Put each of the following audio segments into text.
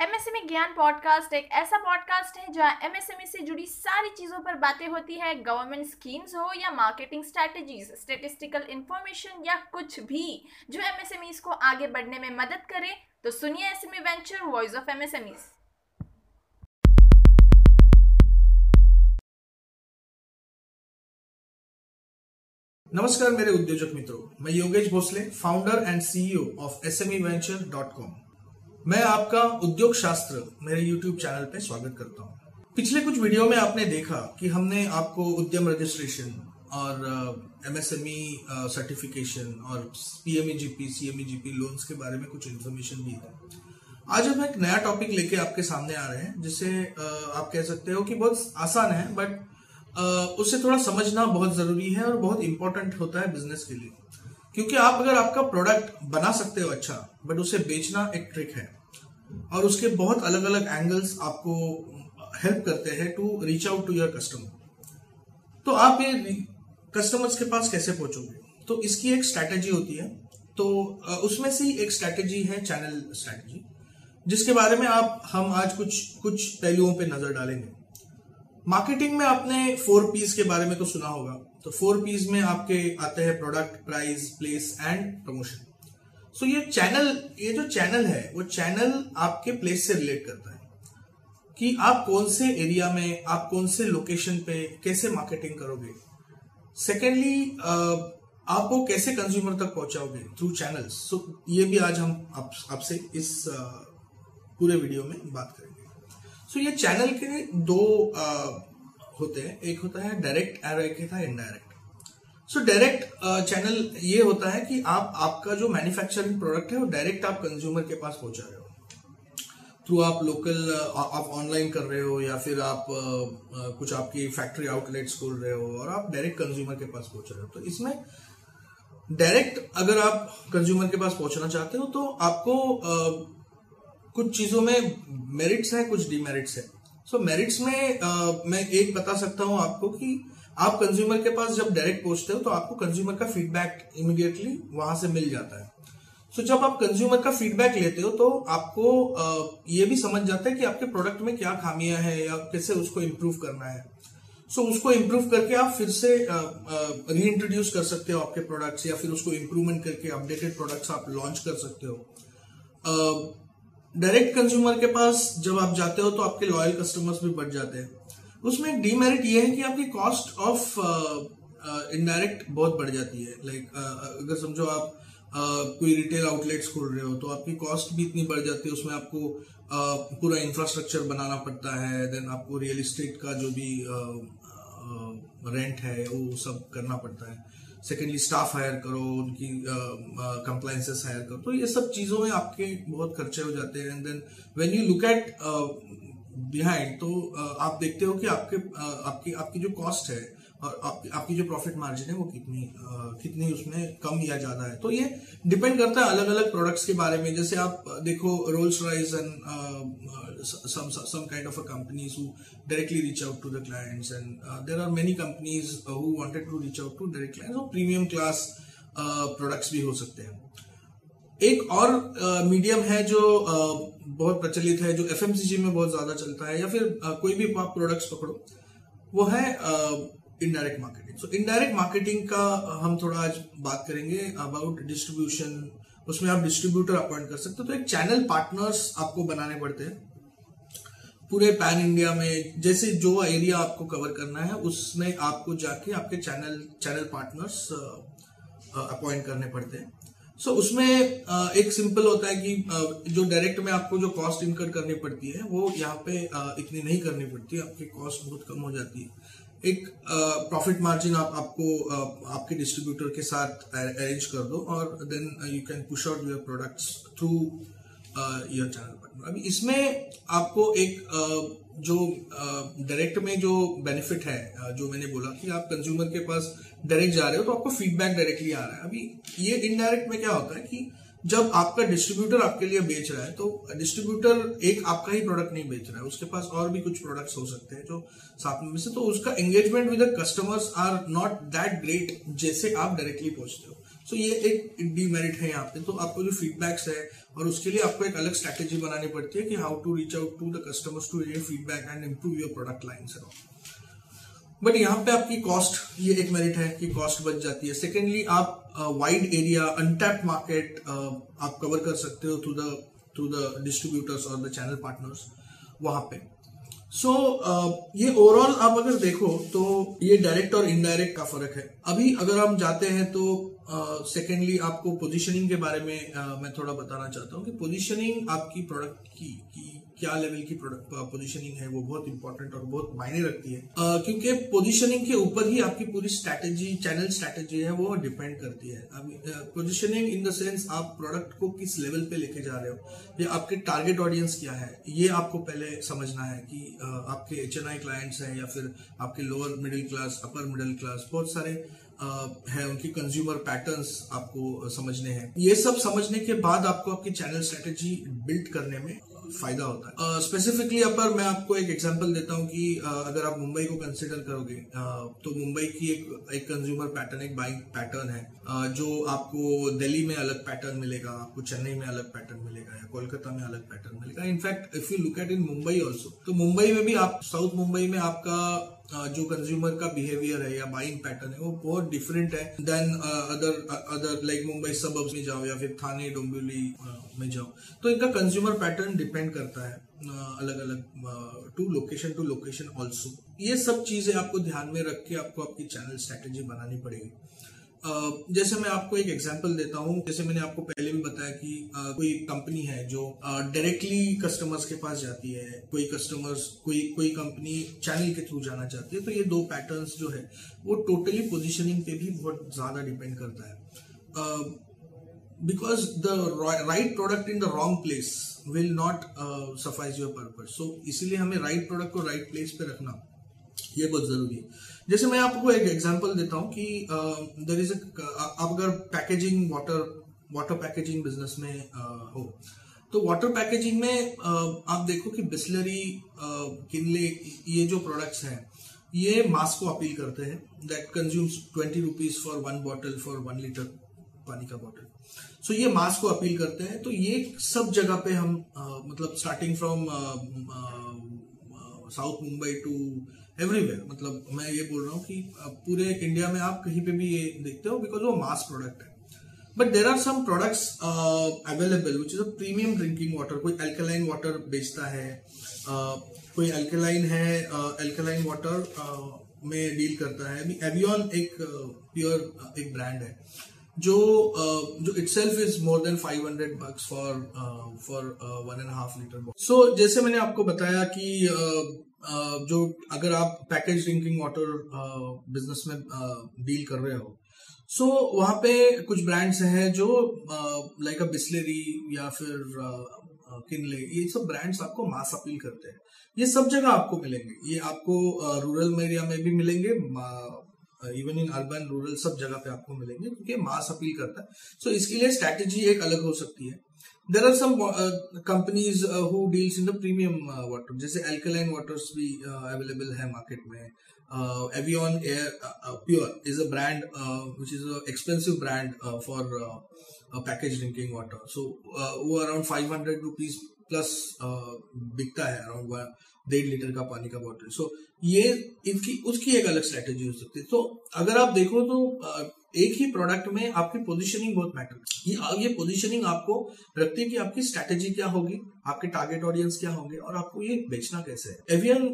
MSME ज्ञान podcast एक ऐसा पॉडकास्ट है जहाँ एमएसएमई से जुड़ी सारी चीज़ों पर बातें होती है गवर्नमेंट स्कीम्स हो या मार्केटिंग स्ट्रेटजीज स्टेटिस्टिकल इंफॉर्मेशन या कुछ भी जो एमएसएमई को आगे बढ़ने में मदद करे। तो सुनिए SME venture voice of MSMEs नमस्कार मेरे उद्योजक मित्रों, मैं Yogesh Bhosale founder and CEO of S M venture dot com मैं आपका उद्योग शास्त्र मेरे यूट्यूब चैनल पे स्वागत करता हूँ। पिछले कुछ वीडियो में आपने देखा कि हमने आपको उद्यम रजिस्ट्रेशन और एमएसएमई सर्टिफिकेशन और PME GP CME GP loans के बारे में कुछ इन्फॉर्मेशन दी है आज हम एक नया टॉपिक लेके आपके सामने आ रहे हैं, जिसे आप कह सकते हो कि बहुत आसान है बट उसे थोड़ा समझना बहुत ज़रूरी है और बहुत इंपॉर्टेंट होता है बिज़नेस के लिए। क्योंकि आप अगर आपका प्रोडक्ट बना सकते हो अच्छा बट उसे बेचना एक ट्रिक है। और उसके बहुत अलग अलग एंगल्स आपको हेल्प करते हैं to reach out to your customer तो आप ये कस्टमर्स के पास कैसे पहुंचोगे? तो इसकी एक स्ट्रैटेजी होती है। तो उसमें से एक स्ट्रैटेजी है चैनल स्ट्रैटेजी जिसके बारे में आप, हम आज कुछ कुछ पहलुओं पे नज़र डालेंगे। मार्केटिंग में आपने फोर पीस के बारे में तो सुना होगा। तो फोर पीस में आपके आते हैं product price place and promotion so ये चैनल ये जो चैनल है, वो चैनल आपके प्लेस से रिलेट करता है कि आप कौन से एरिया में, आप कौन से लोकेशन पे कैसे मार्केटिंग करोगे। सेकेंडली आप वो कैसे कंज्यूमर तक पहुंचाओगे थ्रू चैनल्स सो ये भी आज हम आपसे आप इस पूरे वीडियो में बात करेंगे। सो ये चैनल के दो आ, होते हैं। एक होता है डायरेक्ट और एक होता है इनडायरेक्ट सो डायरेक्ट चैनल ये होता है कि आप आपका जो मैन्युफैक्चरिंग प्रोडक्ट है वो डायरेक्ट आप कंज्यूमर के पास पहुँचा रहे हो। थ्रू आप लोकल आप ऑनलाइन कर रहे हो या फिर आप आ, कुछ आपकी फैक्ट्री आउटलेट्स खोल रहे हो और आप डायरेक्ट कंज्यूमर के पास पहुँच रहे हो। तो इसमें डायरेक्ट अगर आप कंज्यूमर के पास पहुँचना चाहते हो तो आपको कुछ चीज़ों में मेरिट्स है कुछ डिमेरिट्स है। सो so, मेरिट्स में आ, मैं एक बता सकता हूँ आपको कि आप कंज्यूमर के पास जब डायरेक्ट पहुँचते हो तो आपको कंज्यूमर का फीडबैक इमिडिएटली वहाँ से मिल जाता है। सो so, जब आप कंज्यूमर का फीडबैक लेते हो तो आपको आ, ये भी समझ जाता है कि आपके प्रोडक्ट में क्या खामियाँ हैं या कैसे उसको इम्प्रूव करना है। सो so, उसको इम्प्रूव करके आप फिर से री इंट्रोड्यूस कर सकते हो आपके प्रोडक्ट्स या फिर उसको इम्प्रूवमेंट करके अपडेटेड प्रोडक्ट्स आप लॉन्च कर सकते हो। डायरेक्ट कंज्यूमर के पास जब आप जाते हो तो आपके लॉयल कस्टमर्स भी बढ़ जाते हैं। उसमें एक डीमेरिट ये है कि आपकी कॉस्ट ऑफ़ इनडायरेक्ट बहुत बढ़ जाती है। लाइक like, uh, अगर समझो आप uh, कोई रिटेल आउटलेट्स खोल रहे हो तो आपकी कॉस्ट भी इतनी बढ़ जाती है उसमें आपको uh, पूरा इंफ्रास्ट्रक्चर बनाना पड़ता है देन आपको रियल इस्टेट का जो भी रेंट uh, है वो सब करना पड़ता है। सेकेंडली स्टाफ हायर करो, उनकी कंप्लाइंसेस हायर करो। तो ये सब चीज़ों में आपके बहुत खर्चे हो जाते हैं। And then when you look at behind तो uh, आप देखते हो कि आपके uh, आपकी आपकी जो कॉस्ट है और आप, आपकी जो प्रॉफिट मार्जिन है वो कितनी आ, कितनी उसमें कम या ज़्यादा है। तो ये डिपेंड करता है अलग अलग प्रोडक्ट्स के बारे में। जैसे आप देखो Rolls Royce and some kind of a companies who directly reach out to the clients and there are many companies who wanted to reach out to direct clients और प्रीमियम क्लास प्रोडक्ट्स भी हो सकते हैं। एक और medium है जो बहुत प्रचलित है, जो एफ़ में बहुत ज़्यादा चलता है, या फिर कोई भी आप प्रोडक्ट्स पकड़ो, वो है indirect marketing so indirect marketing का हम थोड़ा आज बात करेंगे अबाउट डिस्ट्रीब्यूशन उसमें आप डिस्ट्रीब्यूटर अपॉइंट कर सकते हो। तो एक चैनल पार्टनर्स आपको बनाने पड़ते हैं। पूरे पैन इंडिया में, जैसे जो एरिया आपको कवर करना है, उसमें आपको जाके आपके चैनल चैनल पार्टनर्स अपॉइंट करने पड़ते हैं। सो so, उसमें एक सिंपल होता है कि जो डायरेक्ट में आपको जो कॉस्ट इनकट करनी पड़ती है वो यहाँ पे इतनी नहीं करनी पड़ती आपकी कॉस्ट बहुत कम हो जाती है। एक प्रॉफिट मार्जिन आप आपको आपके डिस्ट्रीब्यूटर के साथ अरेंज कर दो और then you can push out your products through your channel partner अभी इसमें आपको एक जो डायरेक्ट में जो बेनिफिट है जो मैंने बोला कि आप कंज्यूमर के पास डायरेक्ट जा रहे हो तो आपको फीडबैक डायरेक्टली आ रहा है। अभी ये इनडायरेक्ट में क्या होता है कि जब आपका डिस्ट्रीब्यूटर आपके लिए बेच रहा है तो डिस्ट्रीब्यूटर एक आपका ही प्रोडक्ट नहीं बेच रहा है, उसके पास और भी कुछ प्रोडक्ट्स हो सकते हैं जो साथ में से तो उसका engagement with the customers are not that great जैसे आप डायरेक्टली पहुँचते हो। सो ये एक डीमेरिट है यहाँ पे। तो आपको जो फीडबैक्स है और उसके लिए आपको एक अलग स्ट्रैटेजी बनानी पड़ती है कि how to reach out to the customers to ये feedback and improve your product lines but यहाँ पे आपकी कॉस्ट ये एक मेरिट है कि कॉस्ट बच जाती है। सेकेंडली आप वाइड एरिया अनटैप मार्केट आप कवर कर सकते हो through the through the distributors और द चैनल पार्टनर्स वहाँ पे। सो so, uh, ये ओवरऑल आप अगर देखो तो ये डायरेक्ट और इनडायरेक्ट का फ़र्क है। अभी अगर हम जाते हैं तो सेकेंडली uh, आपको पोजीशनिंग के बारे में uh, मैं थोड़ा बताना चाहता हूँ कि पोजीशनिंग आपकी प्रोडक्ट की, की क्या लेवल की प्रोडक्ट पोजीशनिंग है वो बहुत इंपॉर्टेंट और बहुत मायने रखती है। Uh, क्योंकि पोजीशनिंग के ऊपर ही आपकी पूरी स्ट्रैटेजी चैनल स्ट्रैटेजी है वो डिपेंड करती है। पोजीशनिंग इन द सेंस आप प्रोडक्ट को किस लेवल पे लेके जा रहे हो या आपके टारगेट ऑडियंस क्या है ये आपको पहले समझना है कि uh, आपके एच क्लाइंट्स हैं या फिर आपके lower middle class upper middle class बहुत सारे है उनकी कंज्यूमर पैटर्न्स आपको समझने हैं। ये सब समझने के बाद आपको आपकी चैनल स्ट्रेटेजी बिल्ड करने में फ़ायदा होता है। स्पेसिफिकली uh, अपर मैं आपको एक एग्जांपल देता हूँ कि uh, अगर आप मुंबई को कंसिडर करोगे uh, तो मुंबई की एक एक कंज्यूमर पैटर्न एक बाइंग पैटर्न है। uh, जो आपको दिल्ली में अलग पैटर्न मिलेगा आपको चेन्नई में अलग पैटर्न मिलेगा या कोलकाता में अलग पैटर्न मिलेगा। In fact if you look at in Mumbai also तो मुंबई में भी आप साउथ मुंबई में आपका जो कंज्यूमर का बिहेवियर है या बाइंग पैटर्न है, वो बहुत डिफरेंट है than other other like Mumbai सब में जाओ या फिर थाने, डोंबिवली में जाओ। तो इनका कंज्यूमर पैटर्न डिपेंड करता है अलग अलग to location to location also ये सब चीज़ें आपको ध्यान में रख के आपको आपकी चैनल स्ट्रेटेजी बनानी पड़ेगी। जैसे मैं आपको एक एग्जांपल देता हूँ, जैसे मैंने आपको पहले भी बताया कि कोई कंपनी है जो डायरेक्टली कस्टमर्स के पास जाती है, कोई कस्टमर्स कोई कोई कंपनी चैनल के थ्रू जाना चाहती है तो ये दो पैटर्न्स जो है, वो टोटली पोजिशनिंग पे भी बहुत ज़्यादा डिपेंड करता है। Because the right product in the wrong place will not satisfy your purpose so इसीलिए हमें राइट right प्रोडक्ट को राइट right प्लेस पे रखना, ये बहुत ज़रूरी है। जैसे मैं आपको एक एग्जांपल देता हूँ कि देर इज़ आप अगर packaging water water packaging business में uh, हो तो वाटर पैकेजिंग में uh, आप देखो कि बिस्लरी किनले ये जो प्रोडक्ट्स हैं ये मास को अपील करते हैं। That consumes twenty rupees for one bottle for one litre पानी का बॉटल सो so, ये मास को अपील करते हैं। तो ये सब जगह पे हम uh, मतलब starting from south Mumbai to everywhere मतलब मैं ये बोल रहा हूँ कि पूरे इंडिया में आप कहीं पे भी ये देखते हो बिकॉज़ वो मास प्रोडक्ट है। But there are some products available which is a premium drinking water कोई एल्कलाइन वाटर बेचता है uh, कोई एल्कलाइन है एल्कलाइन uh, वाटर uh, में डील करता है। एवियन एक प्योर uh, एक ब्रांड है। जो uh, जो itself is more than 500 bucks for for one and half litre so जैसे मैंने आपको बताया कि uh, जो अगर आप पैकेज ड्रिंकिंग वाटर बिज़नेस में डील कर रहे हो सो so, वहाँ पे कुछ ब्रांड्स हैं जो लाइक अ बिस्लरी या फिर किनले ये सब ब्रांड्स आपको मास अपील करते हैं। ये सब जगह आपको मिलेंगे। ये आपको रूरल एरिया में भी मिलेंगे इवन इन अर्बन रूरल सब जगह पे आपको मिलेंगे क्योंकि मास अपील करता है सो so, इसके लिए स्ट्रैटेजी एक अलग हो सकती है uh, companies uh, who deals in the premium uh, water जैसे alkaline waters भी uh, available है market में uh, uh, uh, uh, which is a expensive brand uh, for uh, uh, packaged drinking water so uh, वो around 500 rupees plus uh, बिकता है around डेढ़ litre का पानी का बॉटल सो so, ये इनकी उसकी एक अलग स्ट्रेटेजी हो सकती है। तो अगर आप देखो तो एक ही प्रोडक्ट में आपकी पोजीशनिंग बहुत मैटर ये ये पोजीशनिंग आपको रखती है कि आपकी स्ट्रेटेजी क्या होगी आपके टारगेट ऑडियंस क्या होंगे और आपको ये बेचना कैसे है। एवियन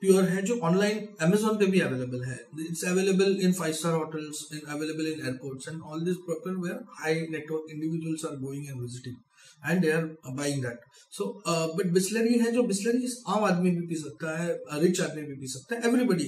प्योर है जो ऑनलाइन अमेजोन पे भी अवेलेबल है। It's available in five star hotels in available in airports and all this people where high network individuals are going and visiting and they are buying that so but Bisleri है जो बिस्लरी आम आदमी भी P सकता है rich आदमी भी P सकता है। एवरीबडी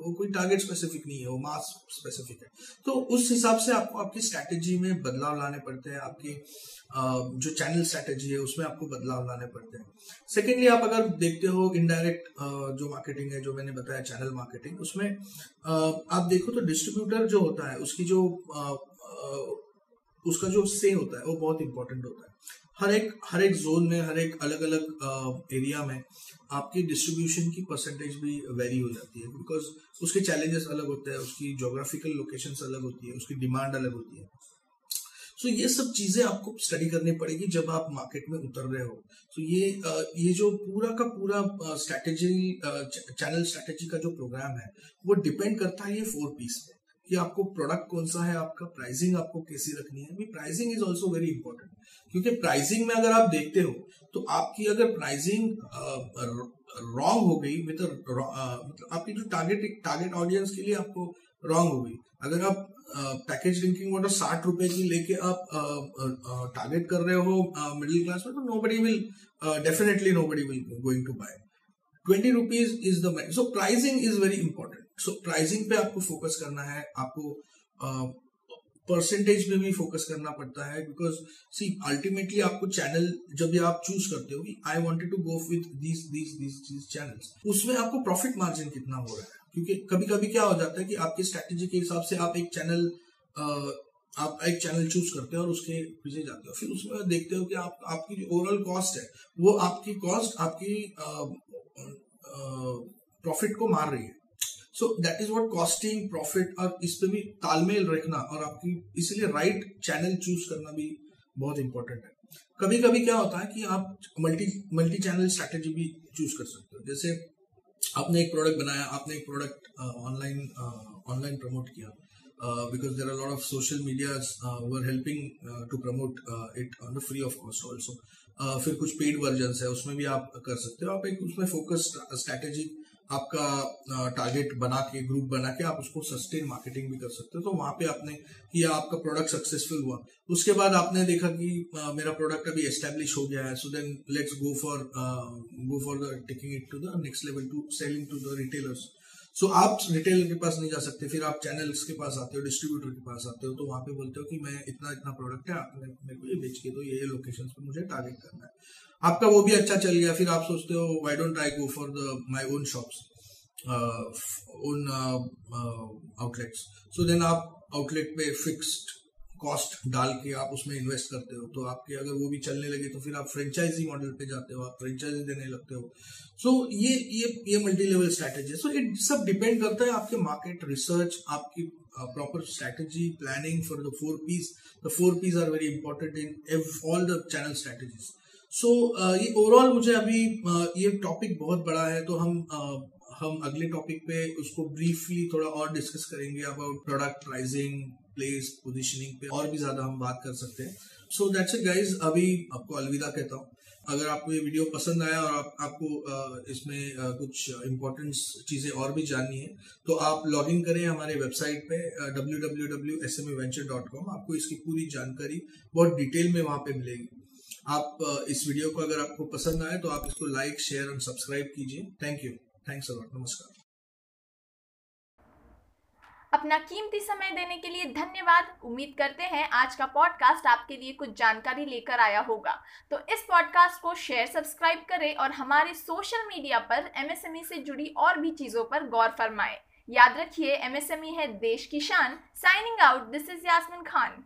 वो कोई टारगेट स्पेसिफिक नहीं है वो मास स्पेसिफिक है। तो उस हिसाब से आपको आपकी स्ट्रैटेजी में बदलाव लाने पड़ते हैं आपकी uh, जो चैनल स्ट्रैटेजी है उसमें आपको बदलाव लाने पड़ते हैं। सेकेंडली आप अगर देखते हो इनडायरेक्ट uh, जो मार्केटिंग है जो मैंने बताया चैनल मार्केटिंग उसमें uh, आप देखो तो डिस्ट्रीब्यूटर जो होता है उसकी जो उसका जो से होता है वो बहुत इंपॉर्टेंट होता है। हर एक हर एक जोन में हर एक अलग अलग एरिया में आपकी डिस्ट्रीब्यूशन की परसेंटेज भी वेरी हो जाती है बिकॉज़ उसके चैलेंजेस अलग होते हैं उसकी जोग्राफिकल लोकेशन अलग होती है उसकी डिमांड अलग होती है। सो so, ये सब चीज़ें आपको स्टडी करनी पड़ेगी जब आप मार्केट में उतर रहे हो। तो so, ये ये जो पूरा का पूरा स्ट्रैटेजी चैनल स्ट्रैटेजी का जो प्रोग्राम है वो डिपेंड करता है ये फोर पीस पे। कि आपको प्रोडक्ट कौन सा है, आपका प्राइसिंग आपको कैसी रखनी है। Pricing is also very important क्योंकि प्राइसिंग में अगर आप देखते हो तो आपकी अगर प्राइसिंग रॉन्ग हो गई विद मतलब आपकी जो टारगेट टारगेट ऑडियंस के लिए आपको रॉन्ग हो गई। अगर आप पैकेज ड्रिंकिंग वाटर साठ रुपए की लेके आप टारगेट कर रहे हो मिडिल क्लास में तो nobody will definitely nobody will going to buy twenty rupees is the so pricing is very important so pricing पे आपको फोकस करना है, आपको परसेंटेज पे भी फोकस करना पड़ता है बिकॉज़ सी अल्टीमेटली आपको चैनल जब भी आप चूज़ करते हो I wanted to go with these these these channels उसमें आपको प्रॉफिट मार्जिन कितना हो रहा है? क्योंकि कभी कभी क्या हो जाता है कि आपकी स्ट्रेटेजी के हिसाब से आप एक चैनल आप एक चैनल चूज़ करते हो और उसके पीछे जाते हो। फिर उसमें देखते हो कि आप, आपकी जो ओवरऑल कॉस्ट है, वो आपकी कॉस्ट आपकी प्रॉफिट को मार रही है। So that is what costing profit और इस पर भी तालमेल रखना और आपकी, इसलिए राइट चैनल चूज़ करना भी बहुत इंपॉर्टेंट है। कभी कभी क्या होता है कि आप मल्टी मल्टी चैनल स्ट्रैटेजी भी चूज़ कर सकते हो। जैसे आपने एक प्रोडक्ट बनाया, आपने एक प्रोडक्ट ऑनलाइन ऑनलाइन प्रमोट किया because there are lot of social media were helping to promote it on the free of cost also फिर कुछ पेड वर्जन है, उसमें भी आप कर सकते हो। आप एक उसमें फोकस स्ट्रैटेजी आपका टारगेट बना के ग्रुप बना के आप उसको सस्टेन मार्केटिंग भी कर सकते हो। तो वहाँ पे आपने किया, आपका प्रोडक्ट सक्सेसफुल हुआ। उसके बाद आपने देखा कि मेरा प्रोडक्ट अभी एस्टेब्लिश हो गया है। So then let's go for go for the taking it to the next level to selling to the retailers so आप रिटेलर के पास नहीं जा सकते, फिर आप चैनल्स के पास आते हो डिस्ट्रीब्यूटर के पास आते हो तो वहाँ पे बोलते हो कि मैं इतना इतना प्रोडक्ट है, आपने मेरे को ये बेच के दो, ये ये लोकेशन पे मुझे टारगेट करना है। आपका वो भी अच्छा चल गया, फिर आप सोचते हो why don't try go for the my own shops own outlets so then आप आउटलेट पे फिक्स्ड कॉस्ट डाल के आप उसमें इन्वेस्ट करते हो। तो आपके अगर वो भी चलने लगे तो फिर आप फ्रेंचाइजी मॉडल पे जाते हो आप फ्रेंचाइजी देने लगते हो। सो so, ये ये ये multi level strategy so it सब डिपेंड करता है आपके मार्केट रिसर्च आपकी proper strategy planning for the four Ps the four Ps are very important in all the channel strategies so ये ओवरऑल मुझे अभी uh, ये टॉपिक बहुत बड़ा है तो हम uh, हम अगले टॉपिक पे उसको ब्रीफली थोड़ा और डिस्कस करेंगे about product pricing place positioning पे और भी ज़्यादा हम बात कर सकते हैं। सो दैट्स इट गाइज़ अभी आपको अलविदा कहता हूँ। अगर आपको ये वीडियो पसंद आया और आप, आपको इसमें कुछ इम्पोर्टेंट चीज़ें और भी जाननी है तो आप लॉग इन करें हमारे वेबसाइट पे www.smeventure.com आपको इसकी पूरी जानकारी बहुत डिटेल में वहाँ पे मिलेगी। आप इस वीडियो को अगर आपको पसंद आए तो आप इसको लाइक शेयर और सब्सक्राइब कीजिए। Thank you thanks a lot नमस्कार। अपना कीमती समय देने के लिए धन्यवाद। उम्मीद करते हैं आज का पॉडकास्ट आपके लिए कुछ जानकारी लेकर आया होगा। तो इस पॉडकास्ट को शेयर सब्सक्राइब करें और हमारे सोशल मीडिया पर एमएसएमई e से जुड़ी और भी चीज़ों पर गौर फरमाएँ। याद रखिए एमएसएमई e है देश की शान। Signing out this is Yasmin Khan